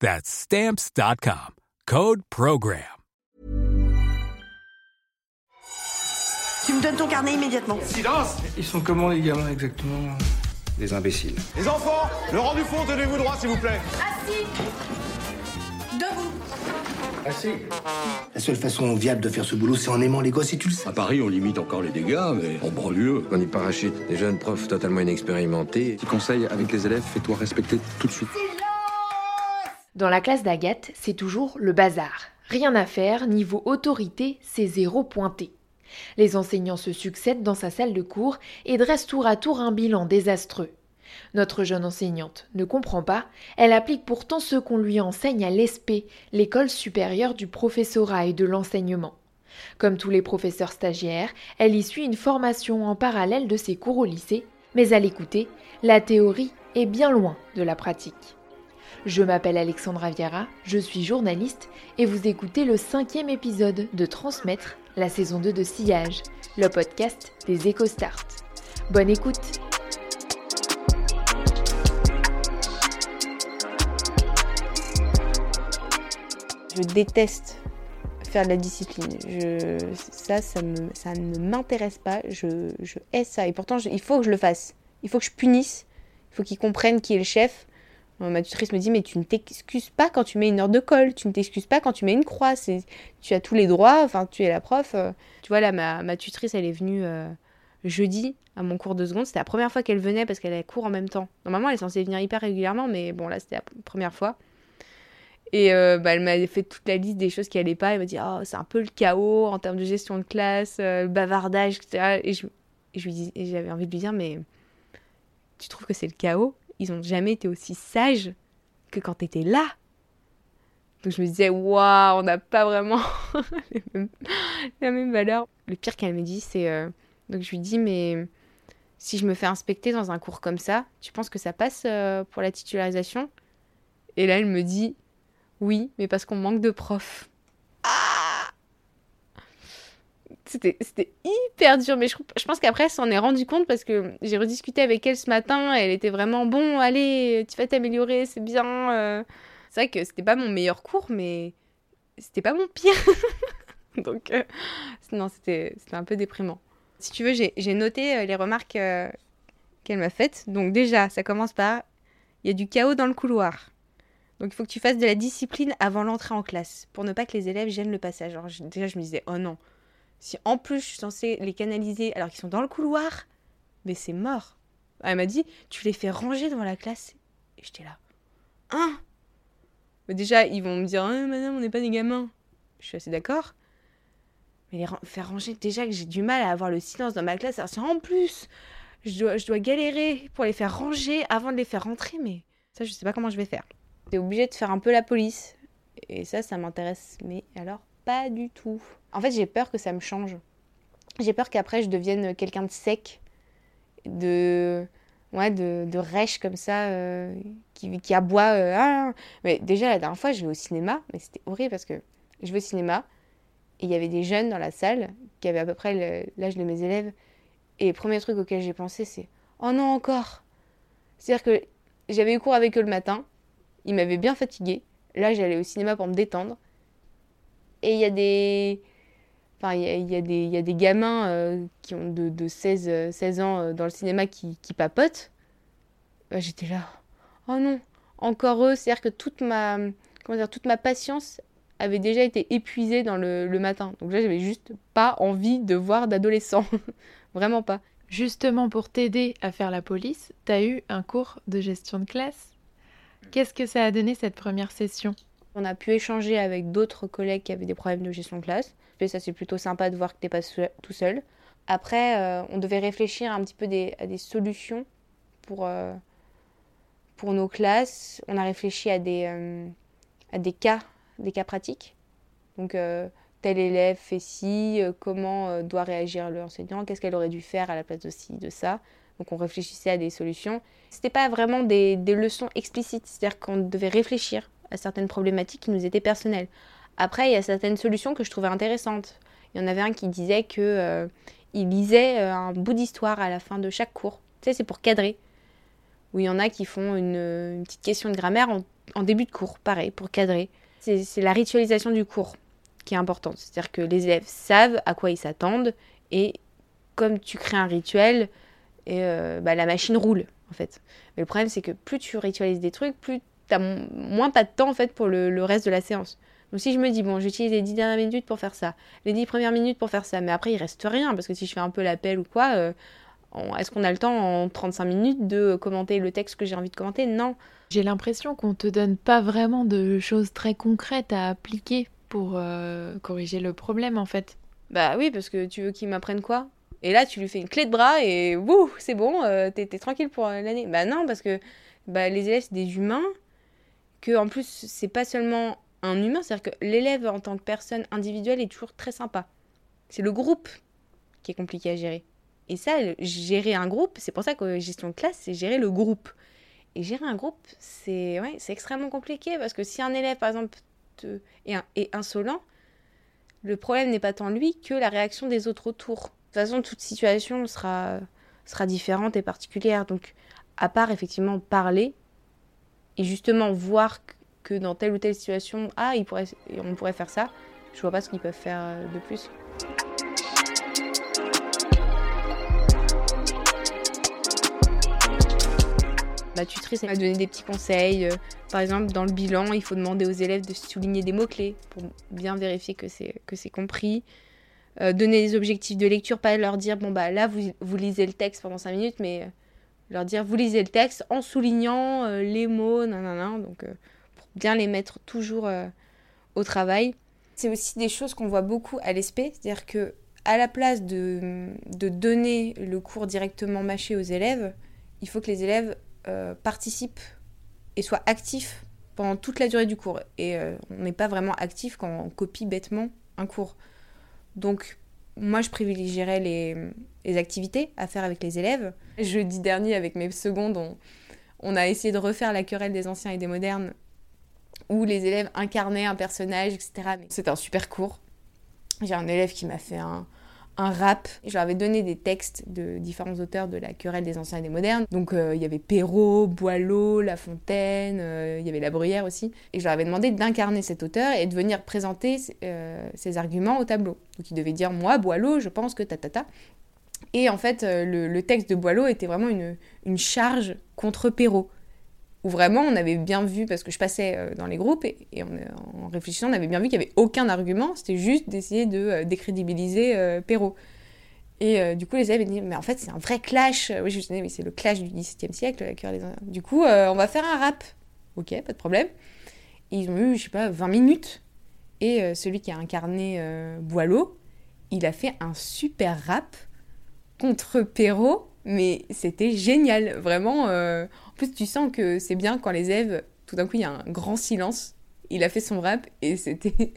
That's Stamps.com. Code PROGRAM. Tu me donnes ton carnet immédiatement. Silence Ils sont comment les gamins exactement Des imbéciles. Les enfants, le rang du fond, tenez-vous droit s'il vous plaît. Assis Debout Assis. La seule façon viable de faire ce boulot, c'est en aimant les gosses et tu le sais. À Paris, on limite encore les dégâts, mais en banlieue. On y parachute des jeunes profs totalement inexpérimentés. Petit conseil avec les élèves, fais-toi respecter tout de suite. Dans la classe d'Agathe, c'est toujours le bazar. Rien à faire, niveau autorité, c'est zéro pointé. Les enseignants se succèdent dans sa salle de cours et dressent tour à tour un bilan désastreux. Notre jeune enseignante ne comprend pas, elle applique pourtant ce qu'on lui enseigne à l'ESP, l'école supérieure du professorat et de l'enseignement. Comme tous les professeurs stagiaires, elle y suit une formation en parallèle de ses cours au lycée, mais à l'écouter, la théorie est bien loin de la pratique. Je m'appelle Alexandra Viera, je suis journaliste et vous écoutez le cinquième épisode de Transmettre, la saison 2 de Sillage, le podcast des EcoStart. Bonne écoute Je déteste faire de la discipline. Ça, ça, ne m'intéresse pas. Je, hais ça. Et pourtant, il faut que je le fasse. Il faut que je punisse. Il faut qu'ils comprennent qui est le chef. Ma tutrice me dit mais tu ne t'excuses pas quand tu mets une heure de colle, tu ne t'excuses pas quand tu mets une croix, tu as tous les droits, enfin tu es la prof. euh. Tu vois là ma, ma tutrice elle est venue euh, jeudi à mon cours de seconde, c'était la première fois qu'elle venait parce qu'elle avait cours en même temps. Normalement elle est censée venir hyper régulièrement mais bon là c'était la première fois. Et euh, bah, elle m'a fait toute la liste des choses qui allaient pas. Elle m'a dit oh, c'est un peu le chaos en termes de gestion de classe, le bavardage, etc. Et je, je et j'avais envie de lui dire mais tu trouves que c'est le chaos? Ils ont jamais été aussi sages que quand t'étais là. Donc je me disais waouh, on n'a pas vraiment la même valeur. Le pire qu'elle me dit c'est euh, donc je lui dis mais si je me fais inspecter dans un cours comme ça, tu penses que ça passe euh, pour la titularisation? Et là elle me dit oui, mais parce qu'on manque de profs. Ah C'était hyper dur, mais je, je pense qu'après, elle s'en est rendu compte parce que j'ai rediscuté avec elle ce matin. Elle était vraiment bon, allez, tu vas t'améliorer, c'est bien. euh. C'est vrai que c'était pas mon meilleur cours, mais c'était pas mon pire. Donc, euh, non, c'était un peu déprimant. Si tu veux, j'ai noté euh, les remarques qu'elle m'a faites. Donc, déjà, ça commence par il y a du chaos dans le couloir. Donc il faut que tu fasses de la discipline avant l'entrée en classe pour ne pas que les élèves gênent le passage. Alors déjà je me disais oh non, si en plus je suis censée les canaliser alors qu'ils sont dans le couloir, mais c'est mort. Elle m'a dit tu les fais ranger devant la classe et j'étais là. Hein? Mais déjà ils vont me dire Ah, madame on n'est pas des gamins. Je suis assez d'accord. Mais les faire ranger déjà que j'ai du mal à avoir le silence dans ma classe. Alors si en plus je dois, je dois galérer pour les faire ranger avant de les faire rentrer, mais ça je sais pas comment je vais faire. T'es obligé de faire un peu la police. Et ça, ça m'intéresse. Mais alors, pas du tout. En fait, j'ai peur que ça me change. J'ai peur qu'après, je devienne quelqu'un de sec, de. Ouais, de, de rêche comme ça, euh, qui, qui aboie. euh, Ah mais déjà, la dernière fois, je vais au cinéma, mais c'était horrible parce que je vais au cinéma et il y avait des jeunes dans la salle qui avaient à peu près l'âge de mes élèves. Et le premier truc auquel j'ai pensé, c'est Oh non, encore C'est-à-dire que j'avais eu cours avec eux le matin, ils m'avaient bien fatiguée. Là, j'allais au cinéma pour me détendre. Et il y a des. Enfin, il y a, y des, il y a des gamins euh, qui ont de, de 16, euh, 16 ans euh, dans le cinéma qui, qui papotent. Bah, J'étais là. Oh non, encore eux. C'est-à-dire que toute ma, comment dire, toute ma patience avait déjà été épuisée dans le, le matin. Donc là, j'avais juste pas envie de voir d'adolescents. Vraiment pas. Justement, pour t'aider à faire la police, t'as eu un cours de gestion de classe. Qu'est-ce que ça a donné cette première session? On a pu échanger avec d'autres collègues qui avaient des problèmes de gestion de classe. Ça, c'est plutôt sympa de voir que t'es pas tout seul. Après, euh, on devait réfléchir un petit peu à des solutions pour, euh, pour nos classes. On a réfléchi à des, euh, à des cas, des cas pratiques. Donc, tel élève fait ci, comment doit réagir l'enseignant, qu'est-ce qu'elle aurait dû faire à la place de ci, de ça. Donc, on réfléchissait à des solutions. C'était pas vraiment des, des leçons explicites, c'est-à-dire qu'on devait réfléchir à certaines problématiques qui nous étaient personnelles. Après, il y a certaines solutions que je trouvais intéressantes. Il y en avait un qui disait que il lisait euh, un bout d'histoire à la fin de chaque cours. Tu sais, c'est pour cadrer. Ou il y en a qui font une, petite question de grammaire en, début de cours, pareil, pour cadrer. C'est la ritualisation du cours qui est importante. C'est-à-dire que les élèves savent à quoi ils s'attendent et comme tu crées un rituel, euh, bah, la machine roule en fait. Mais le problème c'est que plus tu ritualises des trucs, plus tu as moins pas de temps en fait pour le reste de la séance. Donc si je me dis, bon, j'utilise les 10 dernières minutes pour faire ça, les 10 premières minutes pour faire ça, mais après il reste rien, parce que si je fais un peu l'appel ou quoi, euh, est-ce qu'on a le temps en 35 minutes de commenter le texte que j'ai envie de commenter? Non. J'ai l'impression qu'on te donne pas vraiment de choses très concrètes à appliquer pour euh, corriger le problème en fait. Bah oui, parce que tu veux qu'il m'apprenne quoi? Et là, tu lui fais une clé de bras et wouh, c'est bon, euh, t'es tranquille pour l'année. Bah non, parce que bah, les élèves, c'est des humains, que en plus, c'est pas seulement un humain. C'est-à-dire que l'élève en tant que personne individuelle est toujours très sympa. C'est le groupe qui est compliqué à gérer. Et ça, gérer un groupe, c'est pour ça que gestion de classe, c'est gérer le groupe. Et gérer un groupe, c'est ouais, extrêmement compliqué parce que si un élève, par exemple, est, insolent, le problème n'est pas tant lui que la réaction des autres autour. De toute façon, toute situation sera, sera différente et particulière. Donc, à part effectivement parler et justement voir que dans telle ou telle situation, ah, on pourrait faire ça. Je vois pas ce qu'ils peuvent faire euh, de plus. Ma tutrice m'a donné des petits conseils. Euh, par exemple, dans le bilan, il faut demander aux élèves de souligner des mots-clés pour bien vérifier que c'est, compris. Euh, donner des objectifs de lecture, pas leur dire, bon, bah là, vous, lisez le texte pendant 5 minutes, mais leur dire, vous lisez le texte en soulignant les mots, nanana. Donc, bien les mettre toujours euh, au travail. C'est aussi des choses qu'on voit beaucoup à l'ESP, c'est-à-dire que à la place de, de, donner le cours directement mâché aux élèves, il faut que les élèves euh, participent et soient actifs pendant toute la durée du cours. Et euh, on n'est pas vraiment actif quand on copie bêtement un cours. Donc moi, je privilégierais les, les, activités à faire avec les élèves. Jeudi dernier, avec mes secondes, on, on a essayé de refaire la querelle des anciens et des modernes où les élèves incarnaient un personnage, etc. C'était un super cours. J'ai un élève qui m'a fait un, rap. Je leur avais donné des textes de différents auteurs de la querelle des anciens et des modernes. Donc euh, il y avait Perrault, Boileau, La Fontaine, euh, il y avait La Bruyère aussi. Et je leur avais demandé d'incarner cet auteur et de venir présenter euh, ses arguments au tableau. Donc ils devaient dire moi, Boileau, je pense que ta ta ta. Et en fait, le, texte de Boileau était vraiment une, une charge contre Perrault où vraiment on avait bien vu, parce que je passais euh, dans les groupes et, en réfléchissant, on avait bien vu qu'il n'y avait aucun argument, c'était juste d'essayer de euh, décrédibiliser euh, Perrault. Et du coup, les élèves mais en fait, c'est un vrai clash. Oui, je disais, mais c'est le clash du XVIIe siècle. Du coup, on va faire un rap. Ok, pas de problème. Ils ont eu, je sais pas, 20 minutes. Et celui qui a incarné Boileau, il a fait un super rap contre Perrault, mais c'était génial. Vraiment, en plus, tu sens que c'est bien quand les élèves, tout d'un coup, il y a un grand silence. Il a fait son rap et c'était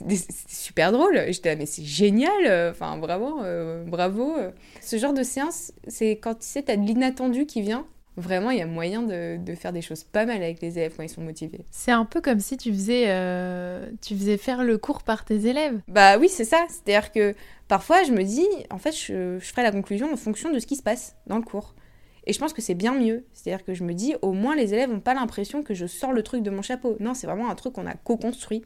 super drôle. J'étais là, mais c'est génial. Enfin, vraiment, euh, bravo. Ce genre de séance, c'est quand tu sais, t'as de l'inattendu qui vient. Vraiment, il y a moyen de, faire des choses pas mal avec les élèves quand ils sont motivés. C'est un peu comme si tu faisais, euh, tu faisais faire le cours par tes élèves. Bah oui, c'est ça. C'est-à-dire que parfois, je me dis, en fait, je, je ferai la conclusion en fonction de ce qui se passe dans le cours. Et je pense que c'est bien mieux. C'est-à-dire que je me dis, au moins les élèves n'ont pas l'impression que je sors le truc de mon chapeau. Non, c'est vraiment un truc qu'on a co-construit.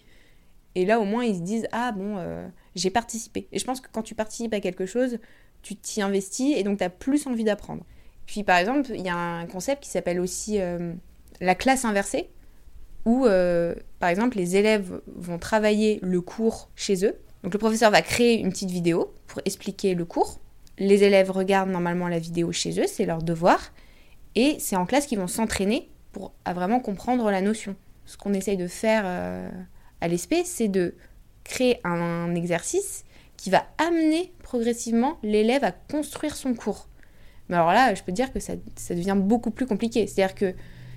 Et là, au moins, ils se disent, ah bon, euh, j'ai participé. Et je pense que quand tu participes à quelque chose, tu t'y investis et donc tu as plus envie d'apprendre. Puis par exemple, il y a un concept qui s'appelle aussi euh, la classe inversée, où, euh, par exemple, les élèves vont travailler le cours chez eux. Donc le professeur va créer une petite vidéo pour expliquer le cours. Les élèves regardent normalement la vidéo chez eux, c'est leur devoir. Et c'est en classe qu'ils vont s'entraîner pour vraiment comprendre la notion. Ce qu'on essaye de faire euh, à l'ESP, c'est de créer un exercice qui va amener progressivement l'élève à construire son cours. Mais alors là, je peux dire que ça, devient beaucoup plus compliqué. C'est-à-dire que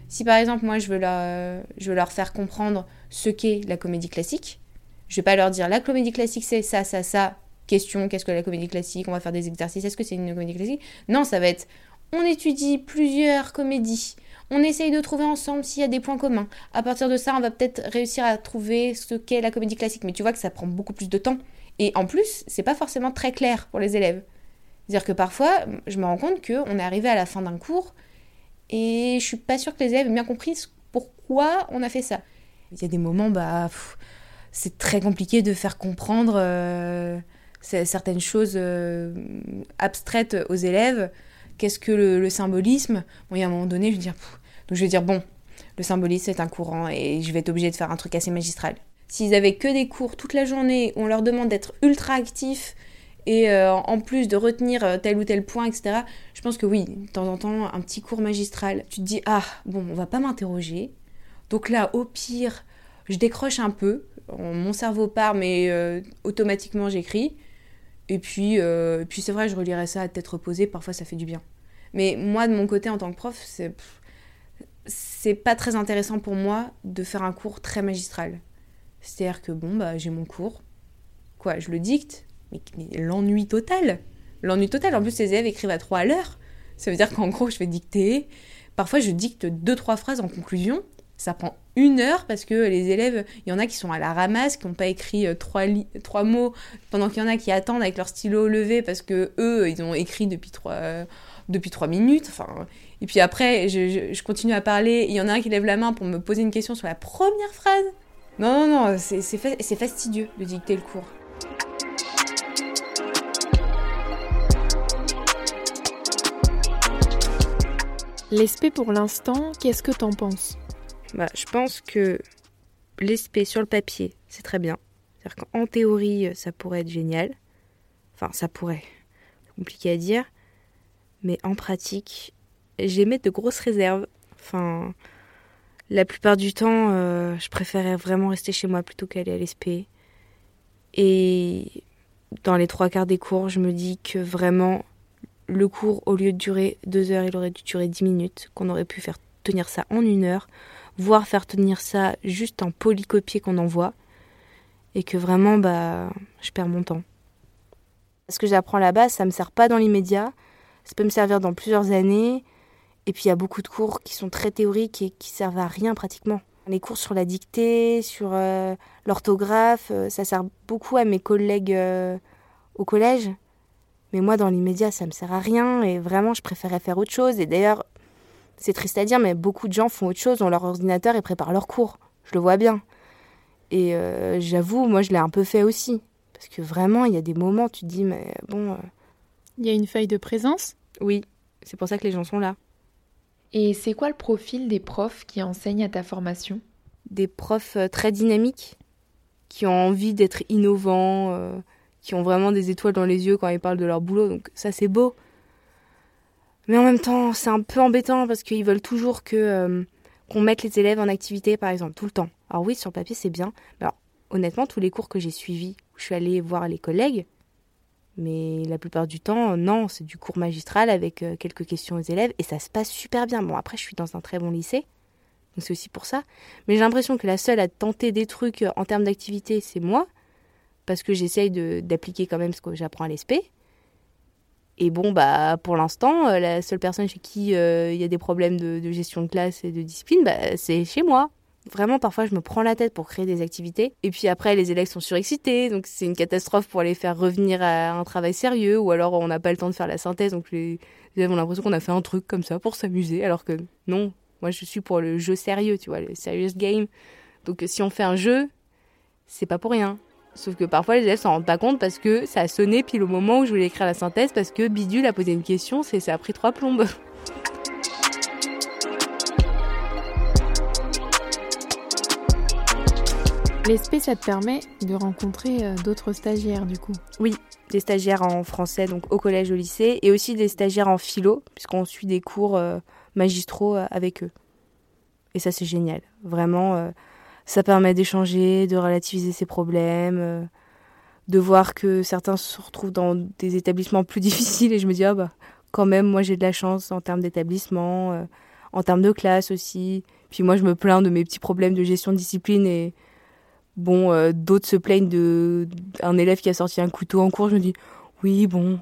si par exemple, moi, je veux leur, je veux faire comprendre ce qu'est la comédie classique, je vais pas leur dire la comédie classique c'est ça, ça, ça. Question, qu'est-ce que la comédie classique On va faire des exercices. Est-ce que c'est une comédie classique? Non, ça va être on étudie plusieurs comédies. On essaye de trouver ensemble s'il y a des points communs. À partir de ça, on va peut-être réussir à trouver ce qu'est la comédie classique. Mais tu vois que ça prend beaucoup plus de temps. Et en plus, c'est pas forcément très clair pour les élèves. C'est-à-dire que parfois, je me rends compte qu'on est arrivé à la fin d'un cours et je suis pas sûre que les élèves aient bien compris pourquoi on a fait ça. Il y a des moments, bah, c'est très compliqué de faire comprendre euh, certaines choses euh, abstraites aux élèves. Qu'est-ce que le, symbolisme? Bon, il y a un moment donné, je vais dire, donc je vais dire bon, le symbolisme c'est un courant et je vais être obligée de faire un truc assez magistral. S'ils avaient que des cours toute la journée on leur demande d'être ultra actifs et euh, en plus de retenir euh, tel ou tel point, etc., je pense que oui, de temps en temps, un petit cours magistral, tu te dis, ah, bon, on va pas m'interroger. Donc là, au pire, je décroche un peu, mon cerveau part, mais euh, automatiquement j'écris. Et puis, puis c'est vrai, je relirai ça à tête reposée, parfois ça fait du bien. Mais moi, de mon côté, en tant que prof, c'est, c'est pas très intéressant pour moi de faire un cours très magistral. C'est-à-dire que bon, bah, j'ai mon cours. Quoi, je le dicte Mais, l'ennui total L'ennui total. En plus, les élèves écrivent à trois à l'heure. Ça veut dire qu'en gros, je vais dicter. Parfois, je dicte deux, trois phrases en conclusion. Ça prend une heure parce que les élèves, il y en a qui sont à la ramasse, qui n'ont pas écrit euh, trois, trois mots, pendant qu'il y en a qui attendent avec leur stylo levé parce que eux, ils ont écrit depuis trois, depuis trois minutes. Enfin, et puis après, je, je continue à parler. Il y en a un qui lève la main pour me poser une question sur la première phrase. Non, non, non, c'est fastidieux de dicter le cours. L'ESP pour l'instant, qu'est-ce que t'en penses? Bah, Je pense que l'ESP sur le papier, c'est très bien. C'est-à-dire qu'en théorie, ça pourrait être génial. Enfin, ça pourrait. Compliqué à dire. Mais en pratique, j'émets de grosses réserves. Enfin, la plupart du temps, euh, je préférais vraiment rester chez moi plutôt qu'aller à l'ESP. Et dans les trois quarts des cours, je me dis que vraiment, le cours, au lieu de durer deux heures, il aurait dû durer dix minutes, qu'on aurait pu faire tenir ça en une heure, voire faire tenir ça juste en polycopier qu'on envoie, et que vraiment, bah, je perds mon temps. Ce que j'apprends là-bas, ça me sert pas dans l'immédiat, ça peut me servir dans plusieurs années, et puis il y a beaucoup de cours qui sont très théoriques et qui servent à rien pratiquement. Les cours sur la dictée, sur euh, l'orthographe, euh, ça sert beaucoup à mes collègues euh, au collège. Mais moi, dans l'immédiat, ça me sert à rien et vraiment, je préférais faire autre chose. Et d'ailleurs, c'est triste à dire, mais beaucoup de gens font autre chose, ont leur ordinateur et préparent leurs cours. Je le vois bien. Et j'avoue, moi, je l'ai un peu fait aussi. Parce que vraiment, il y a des moments, tu te dis, mais bon. Il y a une feuille de présence? Oui, c'est pour ça que les gens sont là. Et c'est quoi le profil des profs qui enseignent à ta formation? Des profs euh, très dynamiques, qui ont envie d'être innovants, euh, qui ont vraiment des étoiles dans les yeux quand ils parlent de leur boulot, donc ça c'est beau. Mais en même temps, c'est un peu embêtant parce qu'ils veulent toujours que euh, qu'on mette les élèves en activité, par exemple, tout le temps. Alors oui, sur papier c'est bien. Mais alors, honnêtement, tous les cours que j'ai suivis, où je suis allée voir les collègues, mais la plupart du temps, non, c'est du cours magistral avec euh, quelques questions aux élèves et ça se passe super bien. Bon, après, je suis dans un très bon lycée, donc c'est aussi pour ça. Mais j'ai l'impression que la seule à tenter des trucs euh, en termes d'activité, c'est moi, parce que j'essaye d'appliquer quand même ce que j'apprends à l'ESP. Et bon, bah, pour l'instant, euh, la seule personne chez qui il y a des problèmes de, de, gestion de classe et de discipline, bah, c'est chez moi. Vraiment, parfois, je me prends la tête pour créer des activités. Et puis après, les élèves sont surexcités, donc c'est une catastrophe pour les faire revenir à un travail sérieux, ou alors on n'a pas le temps de faire la synthèse, donc les élèves ont l'impression qu'on a fait un truc comme ça pour s'amuser, alors que non, moi je suis pour le jeu sérieux, tu vois, le serious game. Donc si on fait un jeu, c'est pas pour rien. Sauf que parfois les élèves s'en rendent pas compte parce que ça a sonné pile au moment où je voulais écrire la synthèse parce que Bidule a posé une question, c'est ça a pris trois plombes. L'ESP, ça te permet de rencontrer euh, d'autres stagiaires du coup Oui, des stagiaires en français, donc au collège, au lycée, et aussi des stagiaires en philo, puisqu'on suit des cours euh, magistraux euh, avec eux. Et ça, c'est génial. Vraiment, ça permet d'échanger, de relativiser ses problèmes, de voir que certains se retrouvent dans des établissements plus difficiles, et je me dis, ah bah, quand même, moi j'ai de la chance en termes d'établissement, en termes de classe aussi. Puis moi, je me plains de mes petits problèmes de gestion de discipline et bon, euh, d'autres se plaignent de élève qui a sorti un couteau en cours. Je me dis, oui, bon,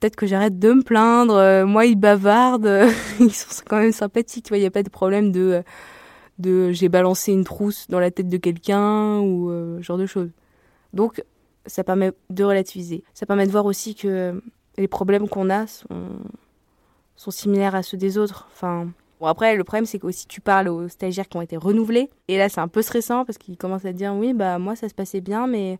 peut-être que j'arrête de me plaindre. Euh, moi, ils bavardent, ils sont quand même sympathiques. Il n'y a pas de problème de, de j'ai balancé une trousse dans la tête de quelqu'un ou euh, genre de choses. Donc, ça permet de relativiser. Ça permet de voir aussi que les problèmes qu'on a sont, similaires à ceux des autres. Enfin, Bon, après, le problème, c'est que si tu parles aux stagiaires qui ont été renouvelés, et là, c'est un peu stressant parce qu'ils commencent à dire oui, bah moi, ça se passait bien, mais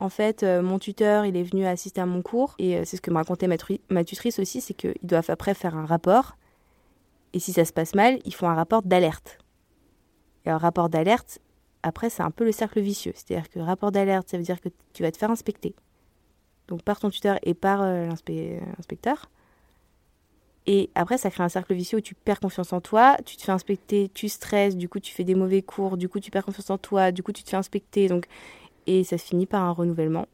en fait, euh, mon tuteur, il est venu assister à mon cours, et euh, c'est ce que me racontait ma, tutrice aussi, c'est qu'ils doivent après faire un rapport, et si ça se passe mal, ils font un rapport d'alerte. Un rapport d'alerte, après, c'est un peu le cercle vicieux. C'est-à-dire que rapport d'alerte, ça veut dire que tu vas te faire inspecter. Donc par ton tuteur et par euh, l'inspecteur. Et après, ça crée un cercle vicieux où tu perds confiance en toi, tu te fais inspecter, tu stresses, du coup, tu fais des mauvais cours, du coup, tu perds confiance en toi, du coup, tu te fais inspecter. Donc... Et ça se finit par un renouvellement.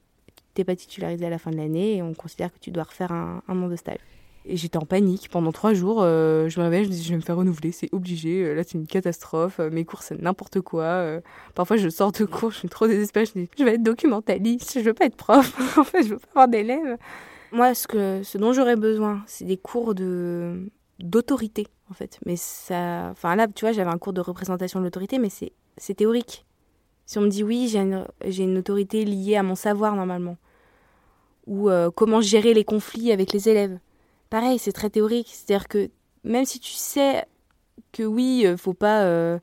Tu n'es pas titularisé à la fin de l'année et on considère que tu dois refaire un, un an de stage. Et j'étais en panique pendant trois jours. Euh, je me réveille, je me dis, je vais me faire renouveler, c'est obligé. Euh, là, c'est une catastrophe. Euh, mes cours, c'est n'importe quoi. parfois, je sors de cours, je suis trop désespérée. Je dis, je vais être documentaliste, je veux pas être prof. en fait, je veux pas avoir d'élèves. Moi, ce, que, ce dont j'aurais besoin, c'est des cours de d'autorité, en fait. Mais ça... Enfin là, tu vois, j'avais un cours de représentation de l'autorité, mais c'est théorique. Si on me dit oui, j'ai une, une, autorité liée à mon savoir, normalement. Ou comment gérer les conflits avec les élèves. Pareil, c'est très théorique. C'est-à-dire que même si tu sais que oui, euh, faut pas... Euh,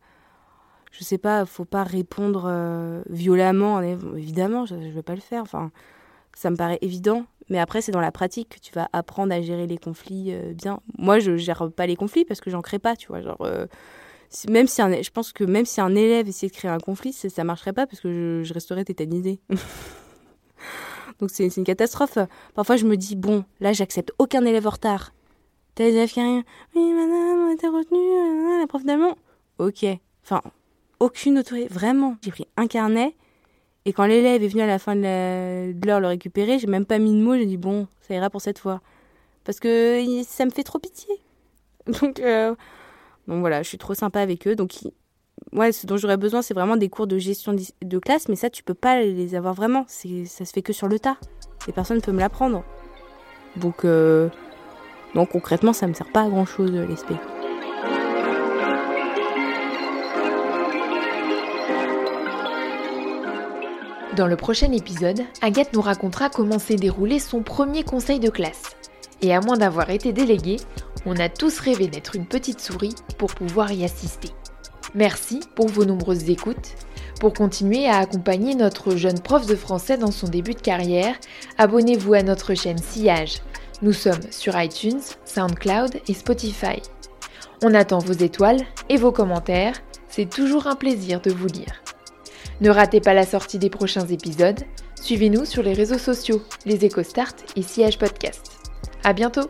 je sais pas, faut pas répondre violemment, évidemment, je, je vais pas le faire. Enfin, ça me paraît évident. Mais après, c'est dans la pratique que tu vas apprendre à gérer les conflits euh, bien. Moi, je gère pas les conflits parce que j'en crée pas, tu vois. Genre, euh, même si je pense que même si un élève essayait de créer un conflit, ça, ça marcherait pas parce que je, je resterais tétanisée. Donc c'est une catastrophe. Parfois, je me dis bon, là, j'accepte aucun élève en retard. T'as des élèves qui rien. Oui, madame, on a été retenu, euh, la prof d'allemand. Ok. Enfin, aucune autorité. Vraiment. J'ai pris un carnet et quand l'élève est venu à la fin de l'heure le récupérer, j'ai même pas mis de mots, j'ai dit bon, ça ira pour cette fois. Parce que ça me fait trop pitié. Donc, euh, voilà, je suis trop sympa avec eux. Donc, ouais, ce dont j'aurais besoin, c'est vraiment des cours de gestion de classe, mais ça, tu peux pas les avoir vraiment. Ça se fait que sur le tas. Et personne ne peut me l'apprendre. Donc, euh, concrètement, ça me sert pas à grand chose, l'esprit. Dans le prochain épisode, Agathe nous racontera comment s'est déroulé son premier conseil de classe. Et à moins d'avoir été délégué, on a tous rêvé d'être une petite souris pour pouvoir y assister. Merci pour vos nombreuses écoutes. Pour continuer à accompagner notre jeune prof de français dans son début de carrière, abonnez-vous à notre chaîne Sillage. Nous sommes sur iTunes, SoundCloud et Spotify. On attend vos étoiles et vos commentaires, c'est toujours un plaisir de vous lire. Ne ratez pas la sortie des prochains épisodes. Suivez-nous sur les réseaux sociaux, les EcoStart et Siège Podcast. À bientôt!